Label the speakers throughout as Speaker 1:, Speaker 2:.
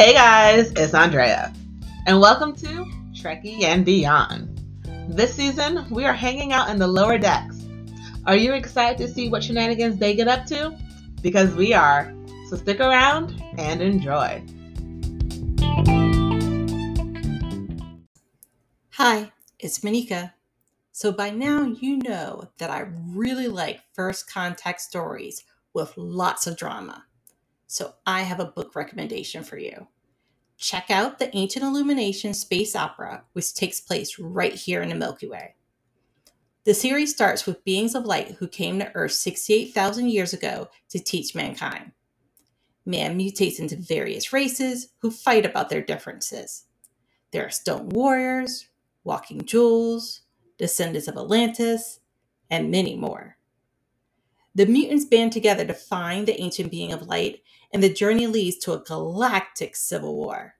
Speaker 1: Hey guys, it's Andrea, and welcome to Trekkie and Beyond. This season, we are hanging out in the lower decks. Are you excited to see what shenanigans they get up to? Because we are. So stick around and enjoy.
Speaker 2: Hi, it's Moneca. So by now you know that I really like first contact stories with lots of drama. So I have a book recommendation for you. Check out the Ancient Illumination Space Opera, which takes place right here in the Milky Way. The series starts with beings of light who came to Earth 68,000 years ago to teach mankind. Man mutates into various races who fight about their differences. There are stone warriors, walking jewels, descendants of Atlantis, and many more. The mutants band together to find the ancient being of light, and the journey leads to a galactic civil war.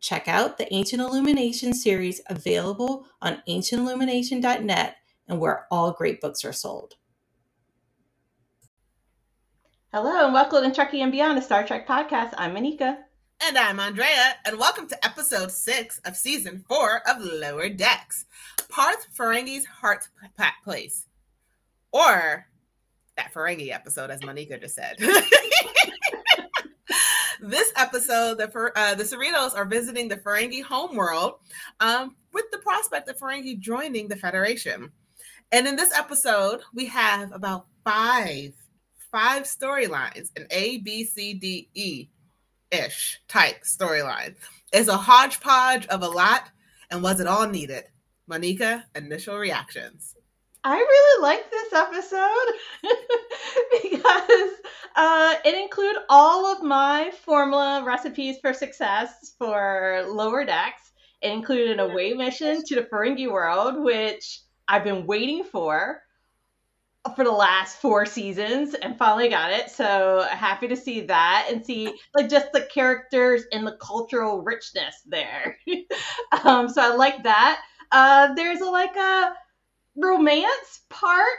Speaker 2: Check out the Ancient Illumination series available on ancientillumination.net and where all great books are sold.
Speaker 3: Hello and welcome to Trekkie and Beyond, a Star Trek podcast. I'm Moneca.
Speaker 1: And I'm Andrea, and welcome to episode six of season four of Lower Decks Parth Ferengi's Heart Place. Or that Ferengi episode, as Moneca just said. this episode, the uh, the Cerritos are visiting the Ferengi homeworld um, with the prospect of Ferengi joining the Federation. And in this episode, we have about five five storylines, an A, B, C, D, E ish type storyline. It's a hodgepodge of a lot, and was it all needed? Moneca, initial reactions.
Speaker 3: I really like this episode because uh, it included all of my formula recipes for success for lower decks. It included an away mission to the Ferengi world, which I've been waiting for for the last four seasons and finally got it. So happy to see that and see like just the characters and the cultural richness there. um, so I like that. Uh, there's a like a romance part.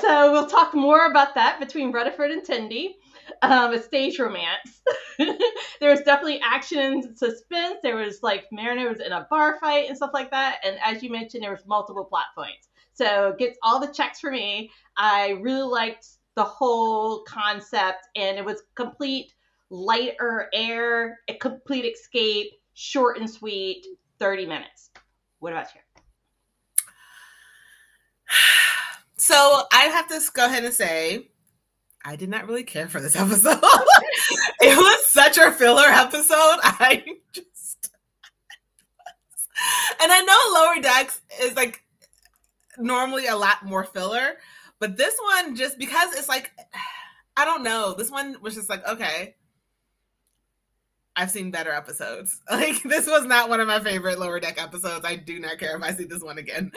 Speaker 3: So we'll talk more about that between Rutherford and Tendi. Um, a stage romance. there was definitely action and suspense. There was like Mariner was in a bar fight and stuff like that. And as you mentioned, there was multiple plot points. So it gets all the checks for me. I really liked the whole concept, and it was complete lighter air, a complete escape, short and sweet, 30 minutes. What about you?
Speaker 1: So I have to go ahead and say, I did not really care for this episode. it was such a filler episode. I just, and I know Lower Decks is like normally a lot more filler, but this one just because it's like, I don't know. This one was just like, okay, I've seen better episodes. Like this was not one of my favorite lower deck episodes. I do not care if I see this one again.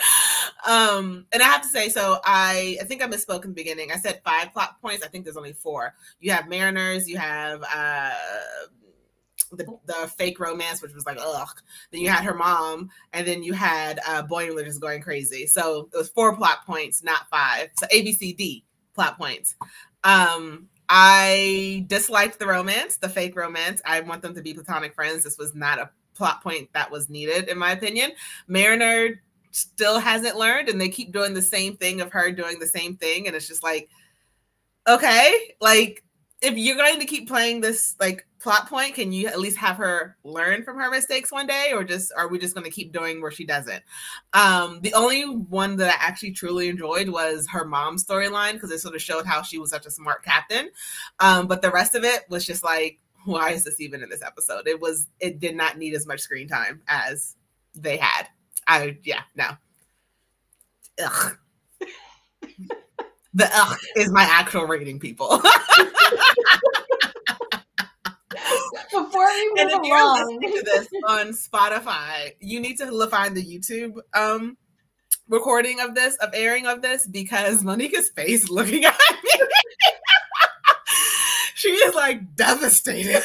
Speaker 1: Um, and I have to say, so I I think I misspoke in the beginning. I said five plot points. I think there's only four. You have Mariners, you have uh the, the fake romance, which was like, ugh. Then you had her mom, and then you had uh Boimler just going crazy. So it was four plot points, not five. So A B C D plot points. Um, I disliked the romance, the fake romance. I want them to be platonic friends. This was not a plot point that was needed, in my opinion. Mariner still hasn't learned, and they keep doing the same thing of her doing the same thing. And it's just like, okay, like if you're going to keep playing this like plot point, can you at least have her learn from her mistakes one day, or just are we just going to keep doing where she doesn't? Um, the only one that I actually truly enjoyed was her mom's storyline because it sort of showed how she was such a smart captain. Um, but the rest of it was just like, why is this even in this episode? It was it did not need as much screen time as they had. I yeah no. Ugh. The ugh is my actual rating, people.
Speaker 3: Before we move
Speaker 1: and if
Speaker 3: along,
Speaker 1: you're listening to this on Spotify, you need to find the YouTube um recording of this, of airing of this, because Moneca's face looking at me. she is like devastated.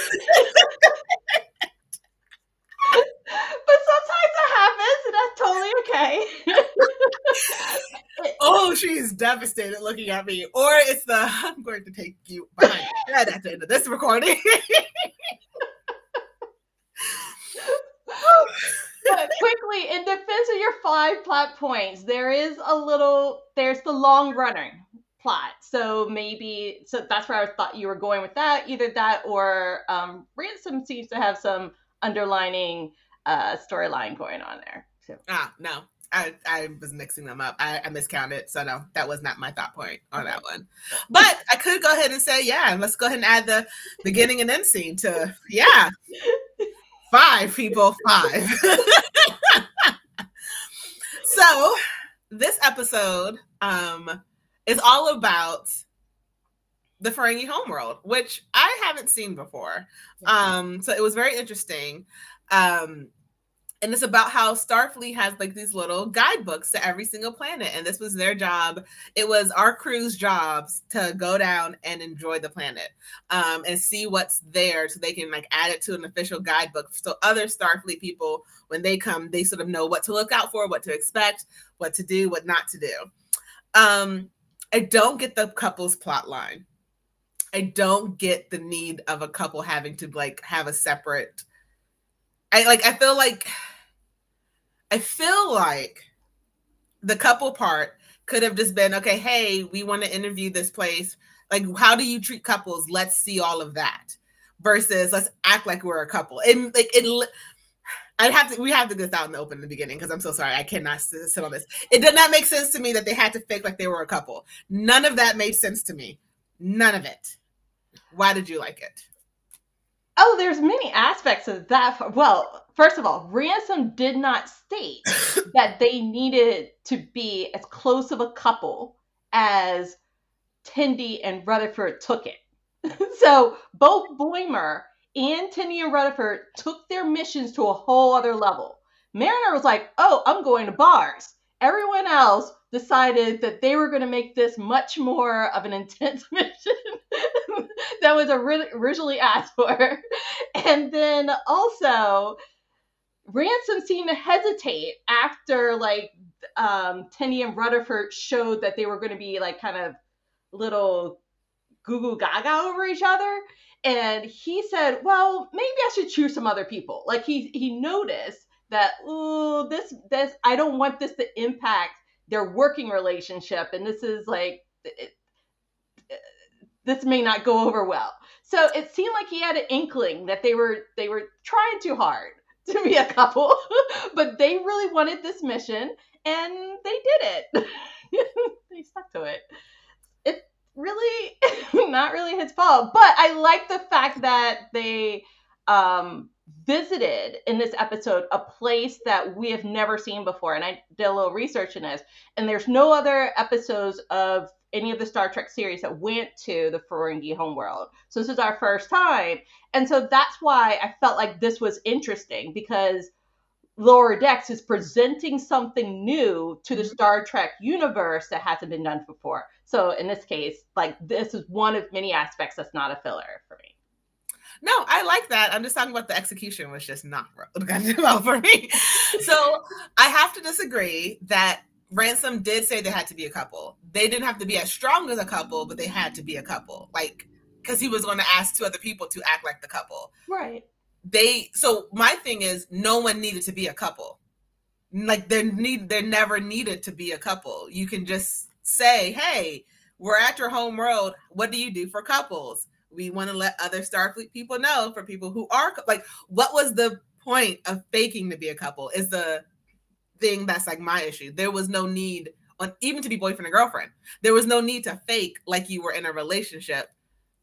Speaker 1: is devastated looking at me, or it's the I'm going to take you behind your head at the end of this recording.
Speaker 3: quickly, in defense of your five plot points, there is a little, there's the long runner plot. So maybe, so that's where I thought you were going with that. Either that or um, Ransom seems to have some underlining uh, storyline going on there. So.
Speaker 1: Ah, no, I, I was mixing them up. I, I miscounted. So no, that was not my thought point on that one. But I could go ahead and say, yeah, let's go ahead and add the beginning and end scene to yeah. Five people, five. so this episode um is all about the Ferengi homeworld, which I haven't seen before. Um, so it was very interesting. Um, and it's about how Starfleet has like these little guidebooks to every single planet, and this was their job. It was our crew's jobs to go down and enjoy the planet, um, and see what's there, so they can like add it to an official guidebook. So other Starfleet people, when they come, they sort of know what to look out for, what to expect, what to do, what not to do. Um, I don't get the couple's plot line. I don't get the need of a couple having to like have a separate. I like. I feel like I feel like the couple part could have just been okay, hey, we want to interview this place. Like, how do you treat couples? Let's see all of that versus let's act like we're a couple. And like it I'd have to we have to get this out in the open in the beginning because I'm so sorry. I cannot sit on this. It did not make sense to me that they had to fake like they were a couple. None of that made sense to me. None of it. Why did you like it?
Speaker 3: Oh, there's many aspects of that. Well, first of all, Ransom did not state that they needed to be as close of a couple as Tendi and Rutherford took it. so both Boimler and Tendi and Rutherford took their missions to a whole other level. Mariner was like, oh, I'm going to bars. Everyone else decided that they were going to make this much more of an intense mission that was originally asked for. And then also, Ransom seemed to hesitate after like um and Rutherford showed that they were going to be like kind of little goo goo gaga over each other. And he said, Well, maybe I should choose some other people. Like he he noticed that, oh, this this I don't want this to impact their working relationship. And this is like it, this may not go over well. So it seemed like he had an inkling that they were they were trying too hard to be a couple, but they really wanted this mission and they did it. they stuck to it. It's really not really his fault, but I like the fact that they um visited in this episode a place that we have never seen before and i did a little research in this and there's no other episodes of any of the Star Trek series that went to the Ferengi homeworld. So this is our first time. And so that's why I felt like this was interesting because Lower Decks is presenting something new to the mm-hmm. Star Trek universe that hasn't been done before. So in this case, like this is one of many aspects that's not a filler for me.
Speaker 1: No, I like that. I'm just talking about the execution was just not well for me. So I have to disagree that Ransom did say they had to be a couple. They didn't have to be as strong as a couple, but they had to be a couple. Like, because he was going to ask two other people to act like the couple.
Speaker 3: Right.
Speaker 1: They. So my thing is, no one needed to be a couple. Like there need, there never needed to be a couple. You can just say, "Hey, we're at your home world. What do you do for couples?" We want to let other Starfleet people know for people who are like, what was the point of faking to be a couple? Is the thing that's like my issue. There was no need on even to be boyfriend and girlfriend. There was no need to fake like you were in a relationship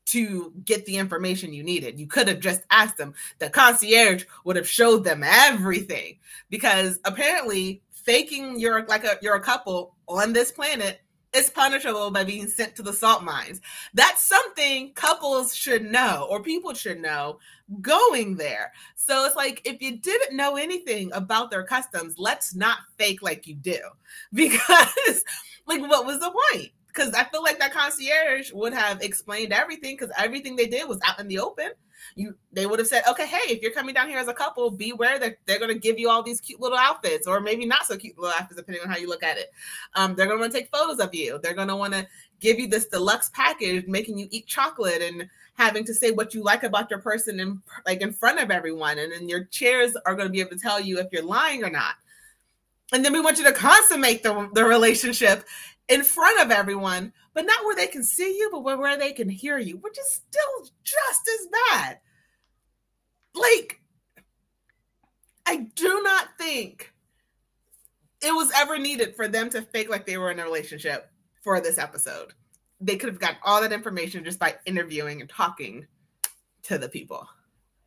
Speaker 1: to get the information you needed. You could have just asked them. The concierge would have showed them everything because apparently faking you're like a you're a couple on this planet is punishable by being sent to the salt mines. That's something couples should know or people should know going there. So it's like if you didn't know anything about their customs, let's not fake like you do. Because like what was the point? Because I feel like that concierge would have explained everything because everything they did was out in the open you they would have said, okay, hey, if you're coming down here as a couple, beware that they're going to give you all these cute little outfits, or maybe not so cute little outfits, depending on how you look at it. Um, they're going to want to take photos of you. They're going to want to give you this deluxe package, making you eat chocolate and having to say what you like about your person in like in front of everyone, and then your chairs are going to be able to tell you if you're lying or not. And then we want you to consummate the, the relationship in front of everyone, but not where they can see you, but where they can hear you, which is still just as bad. Like, I do not think it was ever needed for them to fake like they were in a relationship for this episode. They could have got all that information just by interviewing and talking to the people.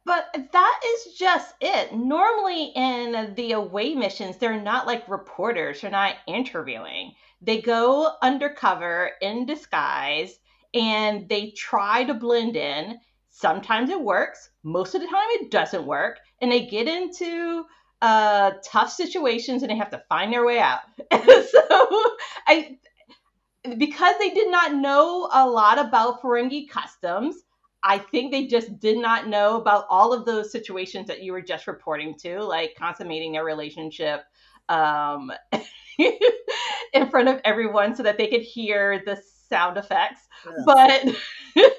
Speaker 3: But that is just it. Normally in the away missions, they're not like reporters, they're not interviewing. They go undercover in disguise and they try to blend in. Sometimes it works, most of the time it doesn't work, and they get into uh, tough situations and they have to find their way out. so I because they did not know a lot about Ferengi customs, I think they just did not know about all of those situations that you were just reporting to, like consummating their relationship um, in front of everyone so that they could hear the sound effects. Yeah. But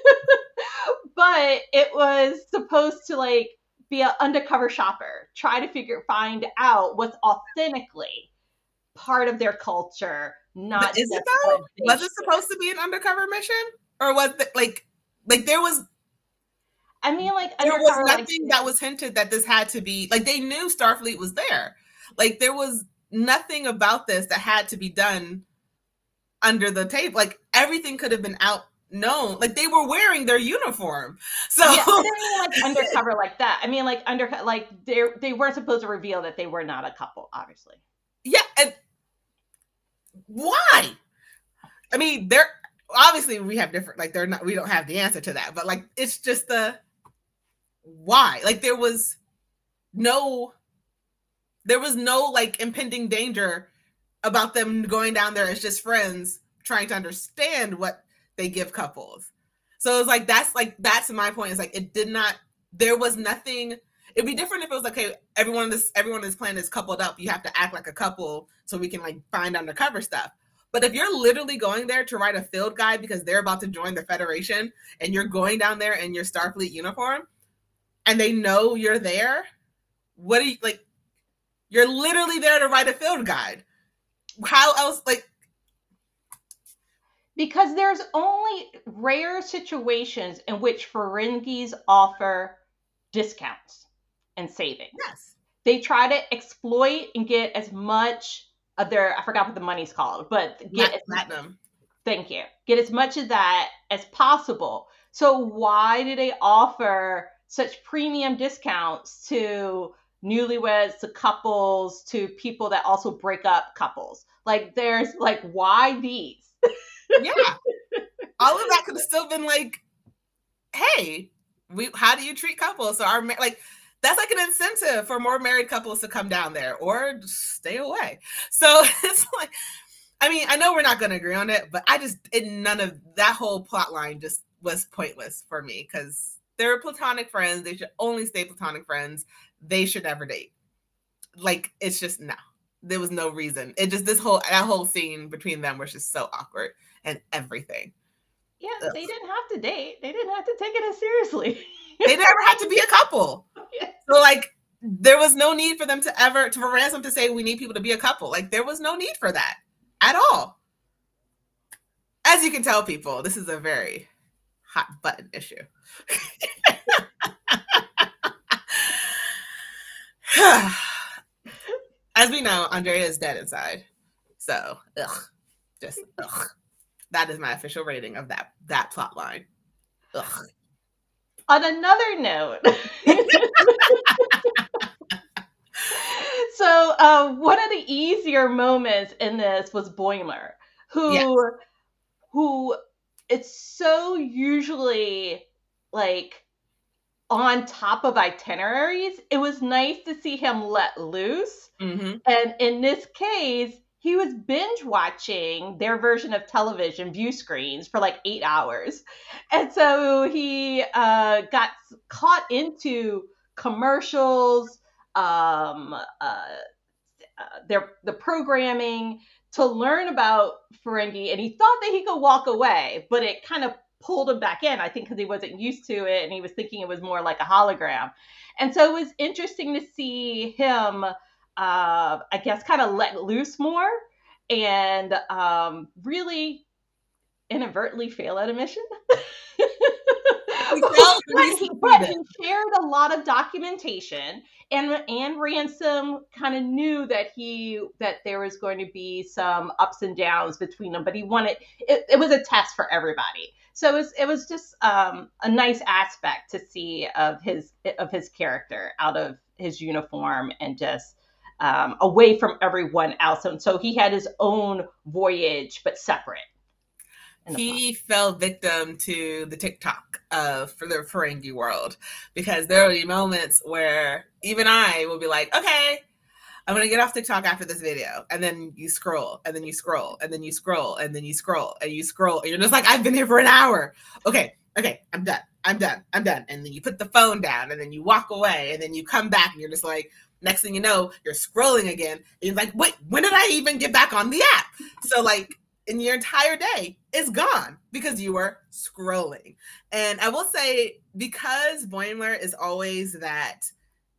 Speaker 3: but it was supposed to like be an undercover shopper, try to figure find out what's authentically part of their culture, not
Speaker 1: is it though? Was it supposed to be an undercover mission? Or was it like like there was
Speaker 3: I mean like
Speaker 1: there was nothing like, that was hinted that this had to be like they knew Starfleet was there. Like there was nothing about this that had to be done under the table. Like everything could have been out known. Like they were wearing their uniform. So yeah,
Speaker 3: like undercover like that. I mean like under like they they weren't supposed to reveal that they were not a couple, obviously.
Speaker 1: Yeah, and why? I mean, they're obviously we have different like they're not we don't have the answer to that, but like it's just the why? Like there was no there was no like impending danger about them going down there as just friends trying to understand what they give couples. So it's like that's like that's my point. Is like it did not. There was nothing. It'd be different if it was like, hey, everyone in this everyone in this plan is coupled up. You have to act like a couple so we can like find undercover stuff. But if you're literally going there to write a field guide because they're about to join the Federation and you're going down there in your Starfleet uniform and they know you're there, what do you like? You're literally there to write a field guide. How else like
Speaker 3: because there's only rare situations in which Ferengis offer discounts and savings.
Speaker 1: Yes.
Speaker 3: They try to exploit and get as much of their I forgot what the money's called, but get
Speaker 1: platinum.
Speaker 3: Thank you. Get as much of that as possible. So why do they offer such premium discounts to newlyweds, to couples, to people that also break up couples? Like there's like why these?
Speaker 1: yeah. All of that could have still been like, hey, we how do you treat couples? So our like that's like an incentive for more married couples to come down there or stay away. So it's like, I mean, I know we're not going to agree on it, but I just it, none of that whole plot line just was pointless for me because they're platonic friends. They should only stay platonic friends. They should never date. Like it's just no. There was no reason. It just this whole that whole scene between them was just so awkward and everything.
Speaker 3: Yeah, Ugh. they didn't have to date. They didn't have to take it as seriously.
Speaker 1: they never had to be a couple. So like there was no need for them to ever to for ransom to say we need people to be a couple. Like there was no need for that at all. As you can tell, people, this is a very hot button issue. As we know, Andrea is dead inside. So, ugh, just ugh. That is my official rating of that that plot line. Ugh.
Speaker 3: On another note, so uh, one of the easier moments in this was Boimler, who yes. who it's so usually like on top of itineraries. It was nice to see him let loose. Mm-hmm. And in this case, he was binge watching their version of television view screens for like eight hours. And so he uh, got caught into commercials, um, uh, uh, their the programming to learn about Ferengi, and he thought that he could walk away, but it kind of pulled him back in. I think because he wasn't used to it, and he was thinking it was more like a hologram. And so it was interesting to see him, uh, I guess, kind of let loose more and um, really inadvertently fail at a mission. but, he, but he shared a lot of documentation and and ransom kind of knew that he that there was going to be some ups and downs between them but he wanted it, it was a test for everybody so it was it was just um, a nice aspect to see of his of his character out of his uniform and just um, away from everyone else. And so he had his own voyage but separate.
Speaker 1: He fell victim to the TikTok of for the Ferengi world because there will be moments where even I will be like, okay, I'm gonna get off TikTok after this video, and then you scroll, and then you scroll, and then you scroll, and then you scroll, and you scroll, and you're just like, I've been here for an hour. Okay, okay, I'm done. I'm done. I'm done. And then you put the phone down, and then you walk away, and then you come back, and you're just like, next thing you know, you're scrolling again. And you're like, wait, when did I even get back on the app? So like and your entire day is gone because you were scrolling. And I will say, because Boimler is always that,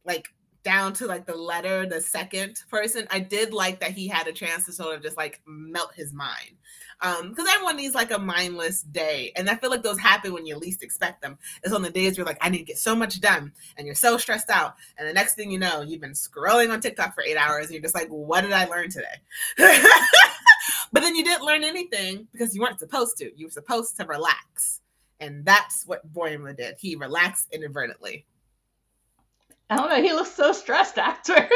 Speaker 1: like, down to like the letter, the second person, I did like that he had a chance to sort of just like melt his mind. Um, because everyone needs like a mindless day. And I feel like those happen when you least expect them. It's on the days you're like, I need to get so much done, and you're so stressed out. And the next thing you know, you've been scrolling on TikTok for eight hours, and you're just like, what did I learn today? But then you didn't learn anything because you weren't supposed to. You were supposed to relax. And that's what Boimler did. He relaxed inadvertently.
Speaker 3: I don't know. He looks so stressed after.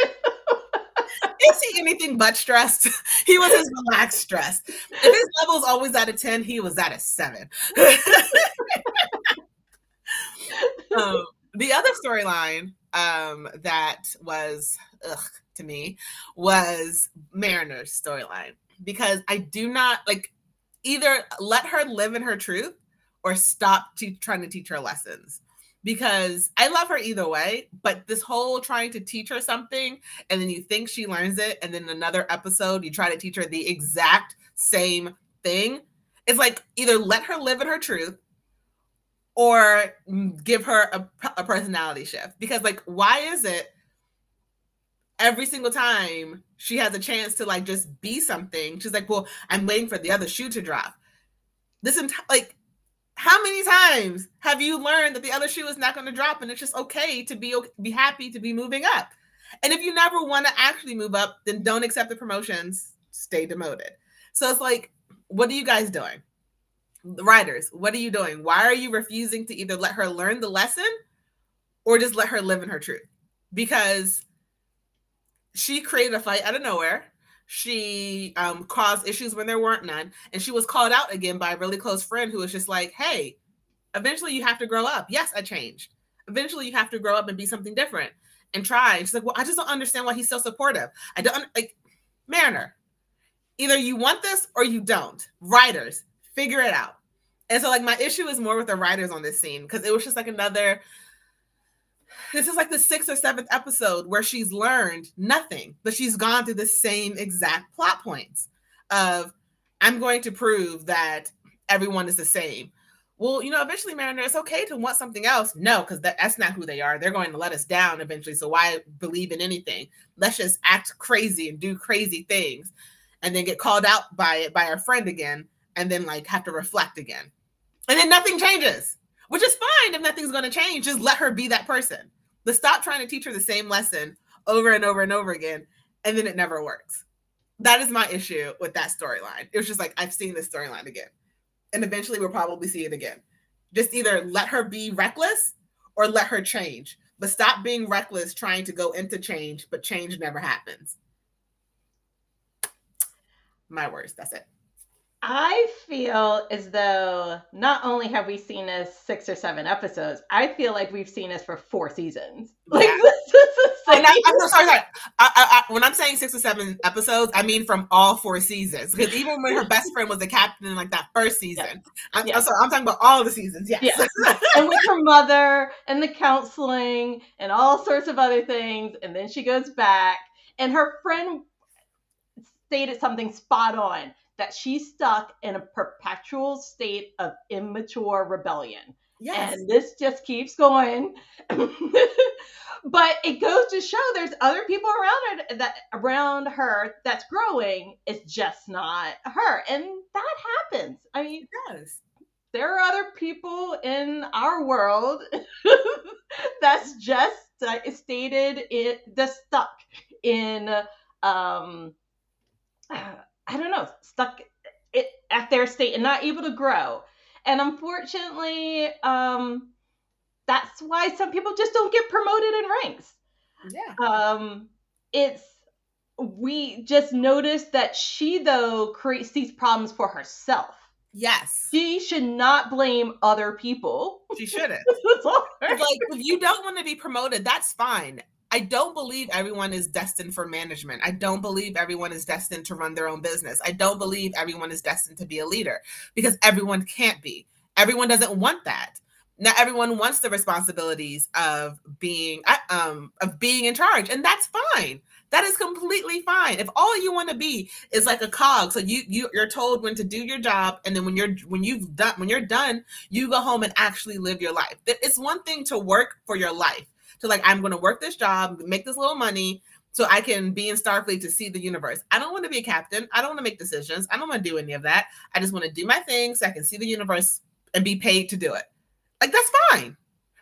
Speaker 1: Is he anything but stressed? He was his relaxed stressed. If his level's always at a 10, he was at a 7. um, the other storyline um, that was ugh, to me was Mariner's storyline because I do not like either let her live in her truth or stop te- trying to teach her lessons because I love her either way. But this whole trying to teach her something and then you think she learns it, and then another episode you try to teach her the exact same thing. It's like either let her live in her truth or give her a, a personality shift because like why is it every single time she has a chance to like just be something, she's like, "Well, I'm waiting for the other shoe to drop." This entire like, how many times have you learned that the other shoe is not going to drop, and it's just okay to be be happy to be moving up? And if you never want to actually move up, then don't accept the promotions. Stay demoted. So it's like, what are you guys doing? The writers, what are you doing? Why are you refusing to either let her learn the lesson or just let her live in her truth? Because she created a fight out of nowhere. She um, caused issues when there weren't none. And she was called out again by a really close friend who was just like, hey, eventually you have to grow up. Yes, I changed. Eventually you have to grow up and be something different and try. she's like, well, I just don't understand why he's so supportive. I don't like Mariner. Either you want this or you don't. Writers, figure it out. And so, like, my issue is more with the writers on this scene because it was just like another this is like the sixth or seventh episode where she's learned nothing, but she's gone through the same exact plot points of I'm going to prove that everyone is the same. Well, you know, eventually, Mariner, it's okay to want something else. No, because that, that's not who they are. They're going to let us down eventually. So why believe in anything? Let's just act crazy and do crazy things and then get called out by it by our friend again and then like have to reflect again. And then nothing changes which is fine if nothing's going to change. Just let her be that person. But stop trying to teach her the same lesson over and over and over again, and then it never works. That is my issue with that storyline. It was just like, I've seen this storyline again. And eventually we'll probably see it again. Just either let her be reckless or let her change. But stop being reckless trying to go into change, but change never happens. My words. That's it.
Speaker 3: I feel as though not only have we seen this six or seven episodes, I feel like we've seen this for four seasons. Like yeah. this is oh,
Speaker 1: I, am so sorry. sorry. I, I, when I'm saying six or seven episodes, I mean from all four seasons. Because even when her best friend was the captain in like that first season, yeah. I'm, yeah. I'm, sorry, I'm talking about all the seasons. Yes.
Speaker 3: Yeah. and with her mother and the counseling and all sorts of other things, and then she goes back, and her friend stated something spot on that she's stuck in a perpetual state of immature rebellion.
Speaker 1: Yes.
Speaker 3: And this just keeps going. but it goes to show there's other people around her that around her that's growing. It's just not her. And that happens. I mean,
Speaker 1: yes.
Speaker 3: there are other people in our world that's just uh, stated it just stuck in um I don't know, stuck it, at their state and not able to grow. And unfortunately, um, that's why some people just don't get promoted in ranks.
Speaker 1: Yeah.
Speaker 3: Um, it's we just noticed that she though creates these problems for herself.
Speaker 1: Yes.
Speaker 3: She should not blame other people.
Speaker 1: She shouldn't.
Speaker 3: It's all her.
Speaker 1: like if you don't want to be promoted, that's fine. I don't believe everyone is destined for management. I don't believe everyone is destined to run their own business. I don't believe everyone is destined to be a leader because everyone can't be. Everyone doesn't want that. Not everyone wants the responsibilities of being um of being in charge, and that's fine. That is completely fine. If all you want to be is like a cog, so you you you're told when to do your job, and then when you're when you've done when you're done, you go home and actually live your life. It's one thing to work for your life to like I'm going to work this job, make this little money so I can be in Starfleet to see the universe. I don't want to be a captain. I don't want to make decisions. I don't want to do any of that. I just want to do my thing so I can see the universe and be paid to do it. Like that's fine.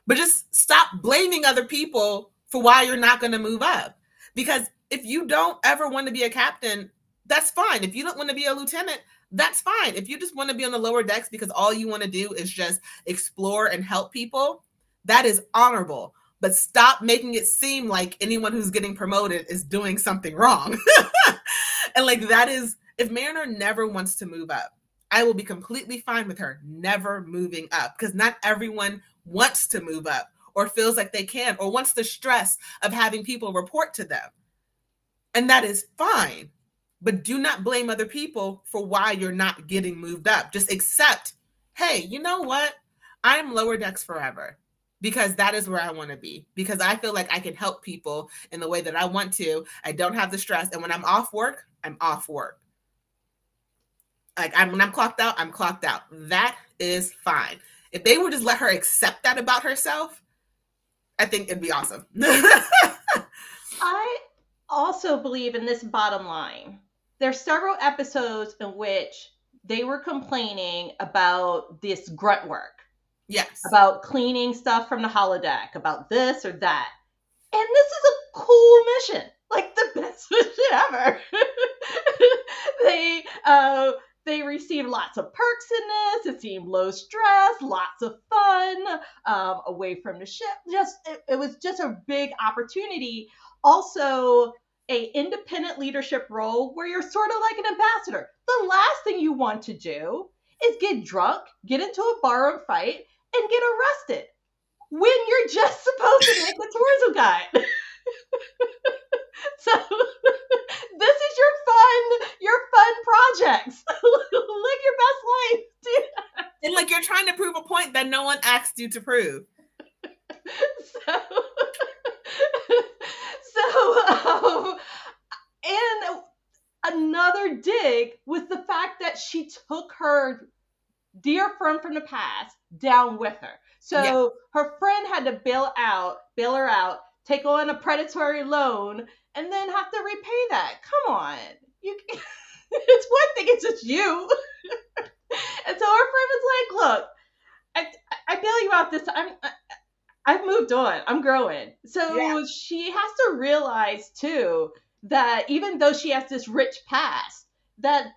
Speaker 1: But just stop blaming other people for why you're not going to move up. Because if you don't ever want to be a captain, that's fine. If you don't want to be a lieutenant, that's fine. If you just want to be on the lower decks because all you want to do is just explore and help people, that is honorable but stop making it seem like anyone who's getting promoted is doing something wrong. and like that is if Mariner never wants to move up, I will be completely fine with her never moving up because not everyone wants to move up or feels like they can or wants the stress of having people report to them. And that is fine. But do not blame other people for why you're not getting moved up. Just accept, hey, you know what? I'm lower decks forever because that is where I want to be because I feel like I can help people in the way that I want to. I don't have the stress and when I'm off work, I'm off work. Like I'm when I'm clocked out, I'm clocked out. That is fine. If they would just let her accept that about herself, I think it'd be awesome.
Speaker 3: I also believe in this bottom line. There's several episodes in which they were complaining about this grunt work
Speaker 1: yes.
Speaker 3: about cleaning stuff from the holodeck, about this or that. And this is a cool mission. Like the best mission ever. they uh they received lots of perks in this. It seemed low stress, lots of fun, um, away from the ship. Just it, it was just a big opportunity. Also, a independent leadership role where you're sort of like an ambassador. The last thing you want to do is get drunk, get into a bar and fight, and get arrested when you're just supposed to make the tourism guide. so this is your fun, your fun projects. Live your best life. dude.
Speaker 1: And like you're trying to prove a point that no one asked you to prove.
Speaker 3: so, so um, and another dig was the fact that she took her dear friend from the past down with her. So
Speaker 1: Yeah.
Speaker 3: her friend had to bail out, bail her out, take on a predatory loan, and then have to repay that. Come on, you. it's one thing; it's just you. and so her friend was like, "Look, I I bail you out this time. I, I've moved on. I'm growing." So
Speaker 1: Yeah.
Speaker 3: she has to realize too that even though she has this rich past, that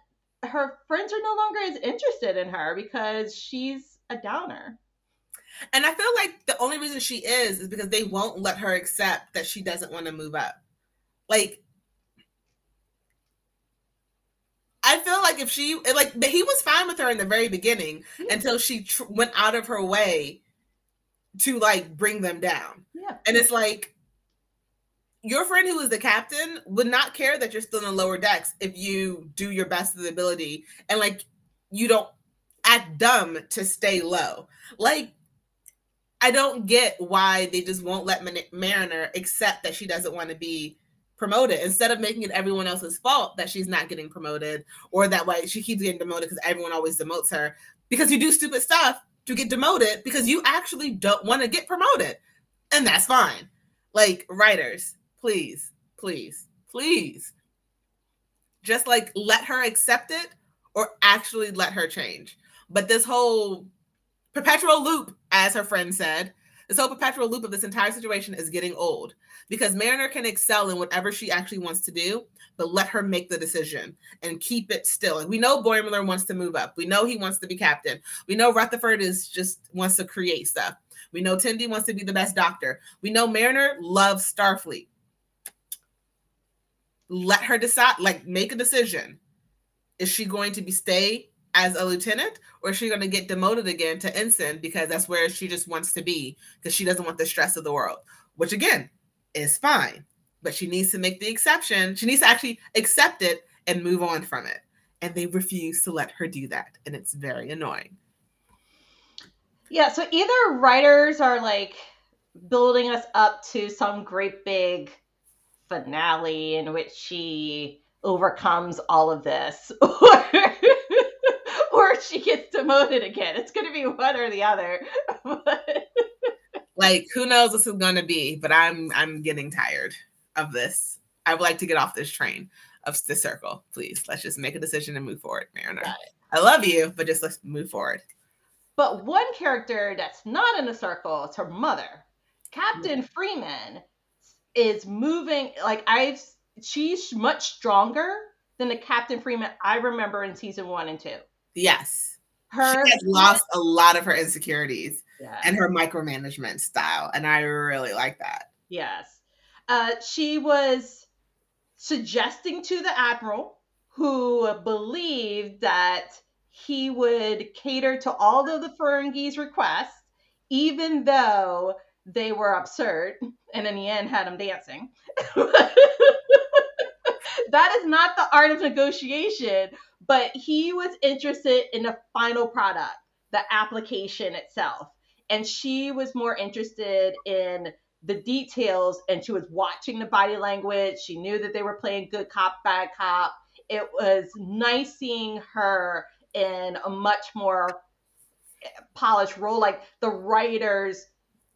Speaker 3: her friends are no longer as interested in her because she's a downer.
Speaker 1: And I feel like the only reason she is is because they won't let her accept that she doesn't want to move up. Like, I feel like if she like he was fine with her in the very beginning
Speaker 3: Yeah.
Speaker 1: until she tr- went out of her way to like bring them down.
Speaker 3: Yeah.
Speaker 1: And it's like your friend who is the captain would not care that you're still in the lower decks if you do your best of the ability and like you don't act dumb to stay low. Like I don't get why they just won't let Mar- Mariner accept that she doesn't want to be promoted instead of making it everyone else's fault that she's not getting promoted or that way she keeps getting demoted because everyone always demotes her. Because you do stupid stuff to get demoted because you actually don't want to get promoted. And that's fine. Like writers please please please just like let her accept it or actually let her change but this whole perpetual loop as her friend said this whole perpetual loop of this entire situation is getting old because Mariner can excel in whatever she actually wants to do, but let her make the decision and keep it still. And we know Boimler wants to move up. We know he wants to be captain. We know Rutherford is just wants to create stuff. We know Tendi wants to be the best doctor. We know Mariner loves Starfleet. Let her decide, like make a decision. Is she going to be stay as a lieutenant or is she going to get demoted again to ensign because that's where she just wants to be because she doesn't want the stress of the world which again is fine but she needs to make the exception. She needs to actually accept it and move on from it. And they refuse to let her do that and it's very annoying.
Speaker 3: Yeah so either writers are like building us up to some great big finale in which she overcomes all of this or or she gets demoted again. It's going to be one or the other.
Speaker 1: like who knows this is going to be, but I'm I'm getting tired of this. I would like to get off this train of the circle, please. Let's just make a decision and move forward, Mariner. I love you, but just let's move forward.
Speaker 3: But one character that's not in the circle is her mother. Captain Freeman is moving like I've she's much stronger than the Captain Freeman I remember in season one and two.
Speaker 1: Yes. Her she has lost a lot of her insecurities yeah. and her micromanagement style. And I really like that.
Speaker 3: Yes. Uh, she was suggesting to the Admiral, who believed that he would cater to all of the Ferengis' requests, even though they were absurd, and in the end had him dancing. that is not the art of negotiation, but he was interested in the final product, the application itself. And she was more interested in the details and she was watching the body language. She knew that they were playing good cop, bad cop. It was nice seeing her in a much more polished role. Like the writers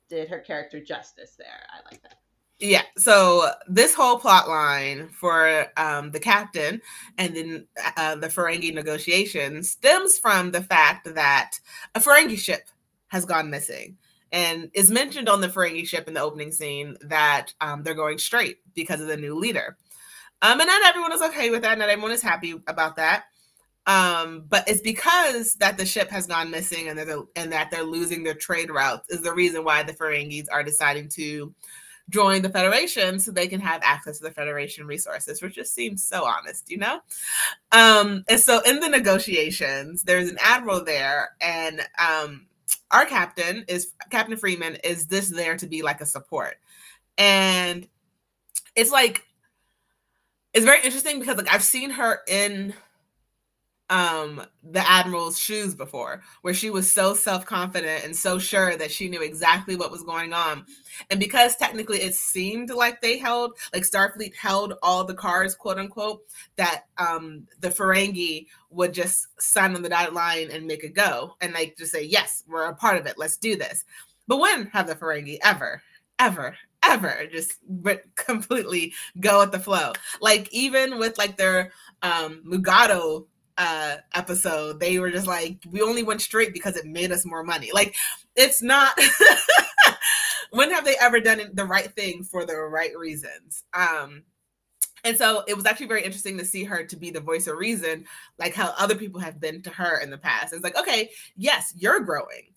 Speaker 3: did her character justice there. I like that.
Speaker 1: Yeah. So this whole plot line for um, the captain and then uh, the Ferengi negotiations stems from the fact that a Ferengi ship has gone missing. And is mentioned on the Ferengi ship in the opening scene that um, they're going straight because of the new leader. Um, and not everyone is okay with that. Not everyone is happy about that. Um, but it's because that the ship has gone missing and, they're, and that they're losing their trade routes is the reason why the Ferengis are deciding to join the Federation so they can have access to the Federation resources, which just seems so honest, you know? Um, and so in the negotiations, there's an admiral there, and um, our captain is Captain Freeman is this there to be like a support. And it's like it's very interesting because like I've seen her in um the admiral's shoes before where she was so self-confident and so sure that she knew exactly what was going on. And because technically it seemed like they held like starfleet held all the cards quote unquote that um the ferengi would just sign on the dotted line and make a go. And like just say yes we're a part of it. Let's do this. But when have the ferengi ever ever ever just completely go with the flow? Like even with like their um mugato uh episode they were just like we only went straight because it made us more money. Like it's not when have they ever done the right thing for the right reasons? Um and so it was actually very interesting to see her to be the voice of reason like how other people have been to her in the past. It's like okay yes you're growing.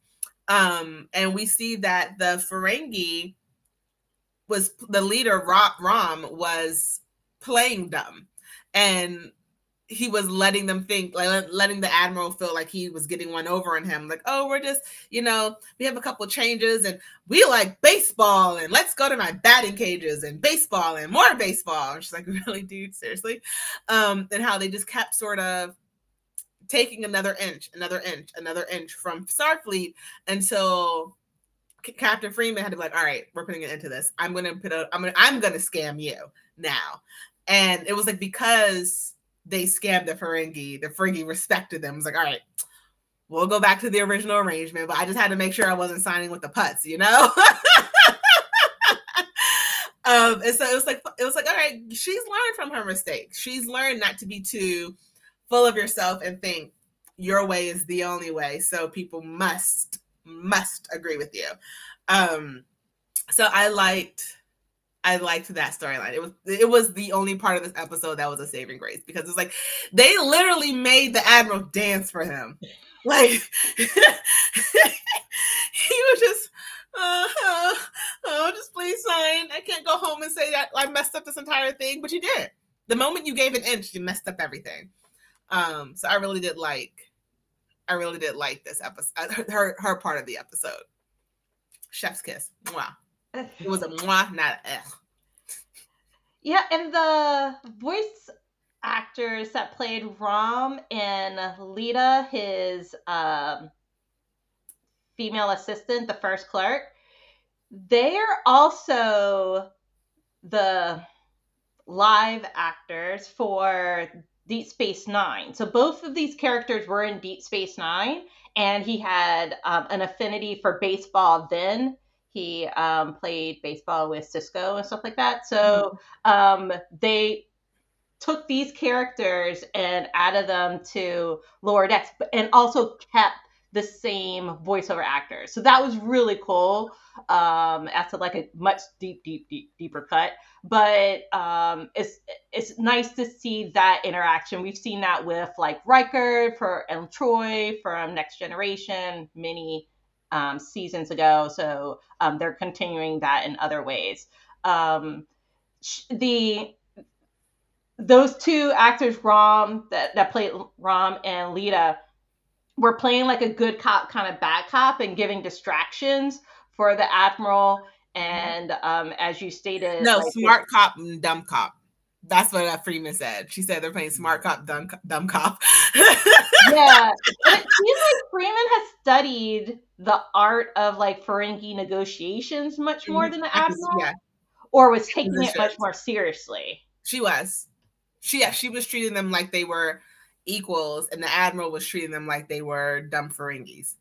Speaker 1: Um and we see that the ferengi was the leader rom was playing dumb. And he was letting them think like letting the admiral feel like he was getting one over on him like oh we're just you know we have a couple changes and we like baseball and let's go to my batting cages and baseball and more baseball and she's like really dude seriously um and how they just kept sort of taking another inch another inch another inch from starfleet until Captain Freeman had to be like, all right, we're putting an end to this. I'm gonna put a I'm gonna I'm gonna scam you now. And it was like because they scammed the Ferengi, the Ferengi respected them. It was like, all right, we'll go back to the original arrangement, but I just had to make sure I wasn't signing with the putts, you know? um, and so it was like it was like, all right, she's learned from her mistakes. She's learned not to be too full of yourself and think your way is the only way. So people must must agree with you. Um, so I liked I liked that storyline. It was it was the only part of this episode that was a saving grace because it's like they literally made the admiral dance for him. Like he was just uh, uh, oh, just please sign. I can't go home and say that I messed up this entire thing, but you did. The moment you gave an inch, you messed up everything. Um, so I really did like, I really did like this episode, uh, her her part of the episode. Chef's kiss, mwah. It was a mwah, not a eh.
Speaker 3: Yeah, and the voice actors that played Rom and Leeta, his um, female assistant, the first clerk, they're also the live actors for Deep Space Nine. So both of these characters were in Deep Space Nine, and he had um, an affinity for baseball then. He um, played baseball with Sisko and stuff like that. So um, they took these characters and added them to Lower Decks, and also kept the same voiceover actors. So that was really cool. Um, as to like a much deep, deep, deep, deeper cut. But um, it's it's nice to see that interaction. We've seen that with like Riker for and Troi from Next Generation many um, seasons ago. So um, they're continuing that in other ways. Um, the those two actors, Rom that that played Rom and Leeta, were playing like a good cop, kind of bad cop, and giving distractions for the admiral. And um, as you stated,
Speaker 1: no
Speaker 3: like,
Speaker 1: smart cop and dumb cop. That's what uh, Freeman said. She said they're playing smart cop, dumb, dumb cop.
Speaker 3: yeah, and it seems like Freeman has studied the art of like Ferengi negotiations much more than the admiral,
Speaker 1: yeah,
Speaker 3: or was taking it much more seriously.
Speaker 1: she was. She yeah, she was treating them like they were equals, and the admiral was treating them like they were dumb Ferengis.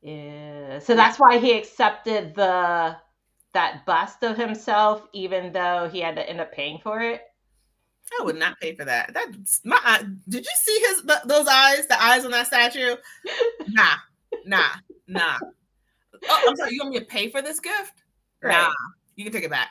Speaker 3: Yeah, so that's why he accepted the that bust of himself, even though he had to end up paying for it.
Speaker 1: I would not pay for that. That's my. eye- Did you see his those eyes? The eyes on that statue? Nah, nah, nah. Oh, I'm sorry. You want me to pay for this gift?
Speaker 3: Right.
Speaker 1: Nah, you can take it back.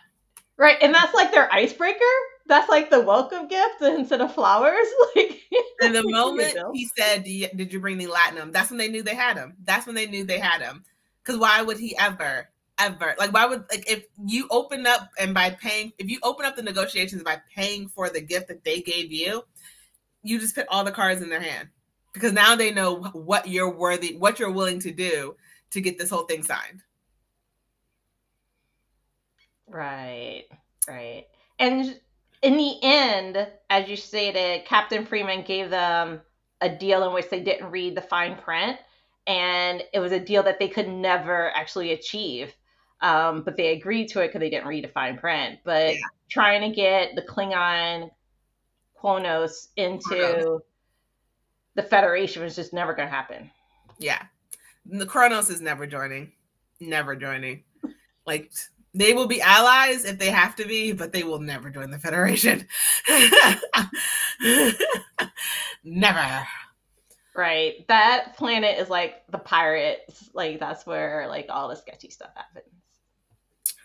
Speaker 3: Right, and that's like their icebreaker. That's like the welcome gift instead of flowers. Like,
Speaker 1: And the
Speaker 3: Here you
Speaker 1: moment he said, "Do you- "Did you bring the latinum?" That's when they knew they had him. That's when they knew they had him. Because why would he ever, ever like? Why would like if you open up and by paying, if you open up the negotiations by paying for the gift that they gave you, you just put all the cards in their hand because now they know what you're worthy, what you're willing to do to get this whole thing signed.
Speaker 3: Right, right. And in the end, as you stated, Captain Freeman gave them a deal in which they didn't read the fine print, and it was a deal that they could never actually achieve. Um, but they agreed to it because they didn't read the fine print. But
Speaker 1: Yeah.
Speaker 3: trying to get the Klingon Kronos into the Federation was just never going to happen.
Speaker 1: Yeah. The Kronos is never joining. Never joining. Like they will be allies if they have to be, but they will never join the Federation. never.
Speaker 3: Right. That planet is like the pirates. Like that's where like all the sketchy stuff happens.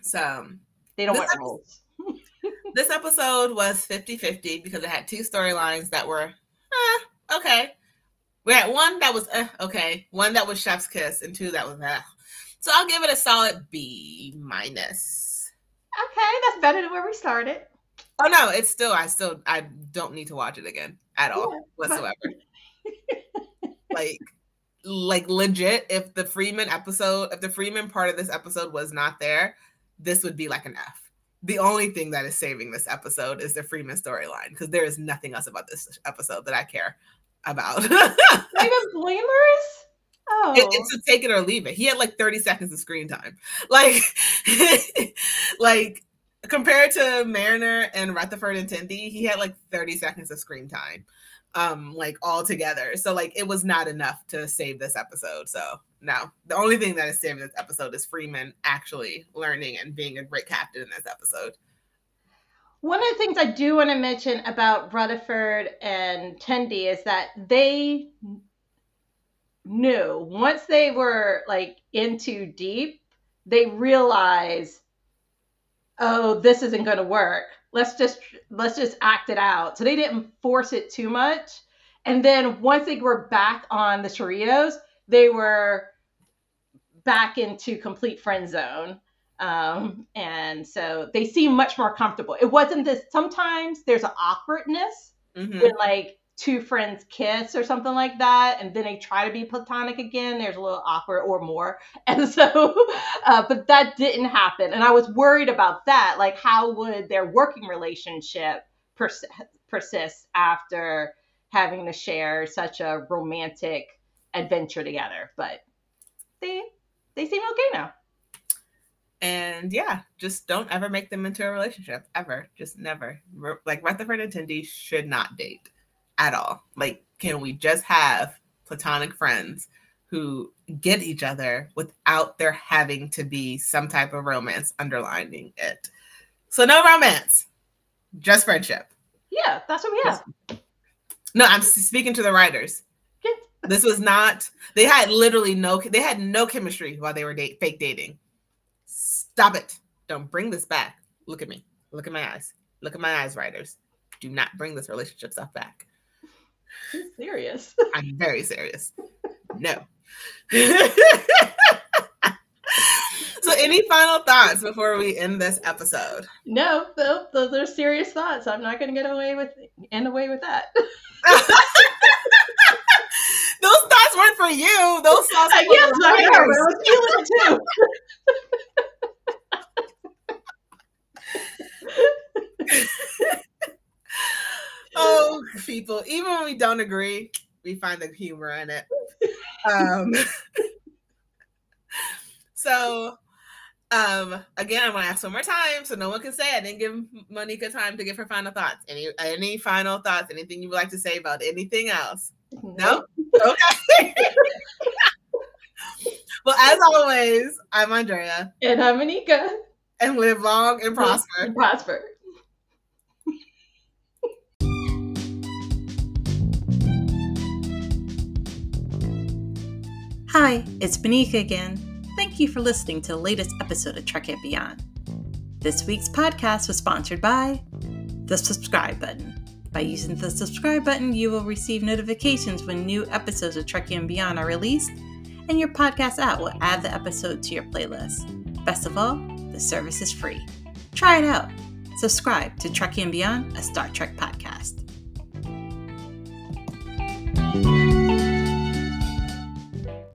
Speaker 1: So
Speaker 3: They don't want
Speaker 1: episode-
Speaker 3: rules.
Speaker 1: this episode was 50-50 because it had two storylines that were eh, okay. We had one that was eh, okay, one that was Chef's Kiss, and two that was eh. So I'll give it a solid B minus.
Speaker 3: Okay, that's better than where we started.
Speaker 1: Oh no, it's still I still I don't need to watch it again at all
Speaker 3: Yeah,
Speaker 1: whatsoever. like like legit, if the Freeman episode, if the Freeman part of this episode was not there, this would be like an F. The only thing that is saving this episode is the Freeman storyline because there is nothing else about this episode that I care about.
Speaker 3: Even Boimler's? Oh
Speaker 1: it, it's a take it or leave it. He had like 30 seconds of screen time. Like, like compared to Mariner and Rutherford and Tendi, he had like 30 seconds of screen time. Um, like all together. So like it was not enough to save this episode. So no, the only thing that is saving this episode is Freeman actually learning and being a great captain in this episode.
Speaker 3: One of the things I do want to mention about Rutherford and Tendi is that they knew once they were like into deep, they realized, oh, this isn't going to work. Let's just let's just act it out. So they didn't force it too much. And then once they were back on the Cerritos, they were back into complete friend zone. Um, and so they seem much more comfortable. It wasn't this. Sometimes there's an awkwardness
Speaker 1: Mhm.
Speaker 3: when like two friends kiss or something like that, and then they try to be platonic again. There's a little awkward or more, and so, uh, but that didn't happen. And I was worried about that. Like, how would their working relationship pers- persist after having to share such a romantic adventure together? But they they seem okay now.
Speaker 1: And yeah, just don't ever make them into a relationship ever. Just never. Like Rutherford and Tendi should not date at all. Like, can we just have platonic friends who get each other without there having to be some type of romance underlining it? So no romance, just friendship.
Speaker 3: Yeah, that's what we have.
Speaker 1: No, I'm speaking to the writers. This was not. They had literally no. They had no chemistry while they were date, fake dating. Stop it! Don't bring this back. Look at me. Look at my eyes. Look at my eyes, writers. Do not bring this relationship stuff back.
Speaker 3: She's serious.
Speaker 1: I'm very serious. No. so, any final thoughts before we end this episode?
Speaker 3: No, tho- those are serious thoughts. I'm not going to get away with end away with that.
Speaker 1: Those thoughts weren't for you. Those thoughts
Speaker 3: I
Speaker 1: were for the
Speaker 3: I know, but I
Speaker 1: writers.
Speaker 3: was feeling it too.
Speaker 1: oh people even when we don't agree we find the humor in it. Um so um again i'm gonna ask one more time so no one can say i didn't give Moneca time to give her final thoughts. Any any final thoughts? Anything you would like to say about anything else? No? Okay. Well as always i'm andrea.
Speaker 3: And I'm Moneca.
Speaker 1: and live long and prosper.
Speaker 3: Prosper.
Speaker 2: Hi, it's Moneca again. Thank you for listening to the latest episode of Trek and Beyond. This week's podcast was sponsored by the subscribe button. By using the subscribe button, you will receive notifications when new episodes of Trek and Beyond are released, and your podcast app will add the episode to your playlist. Best of all, the service is free. Try it out. Subscribe to Trek and Beyond, a Star Trek podcast.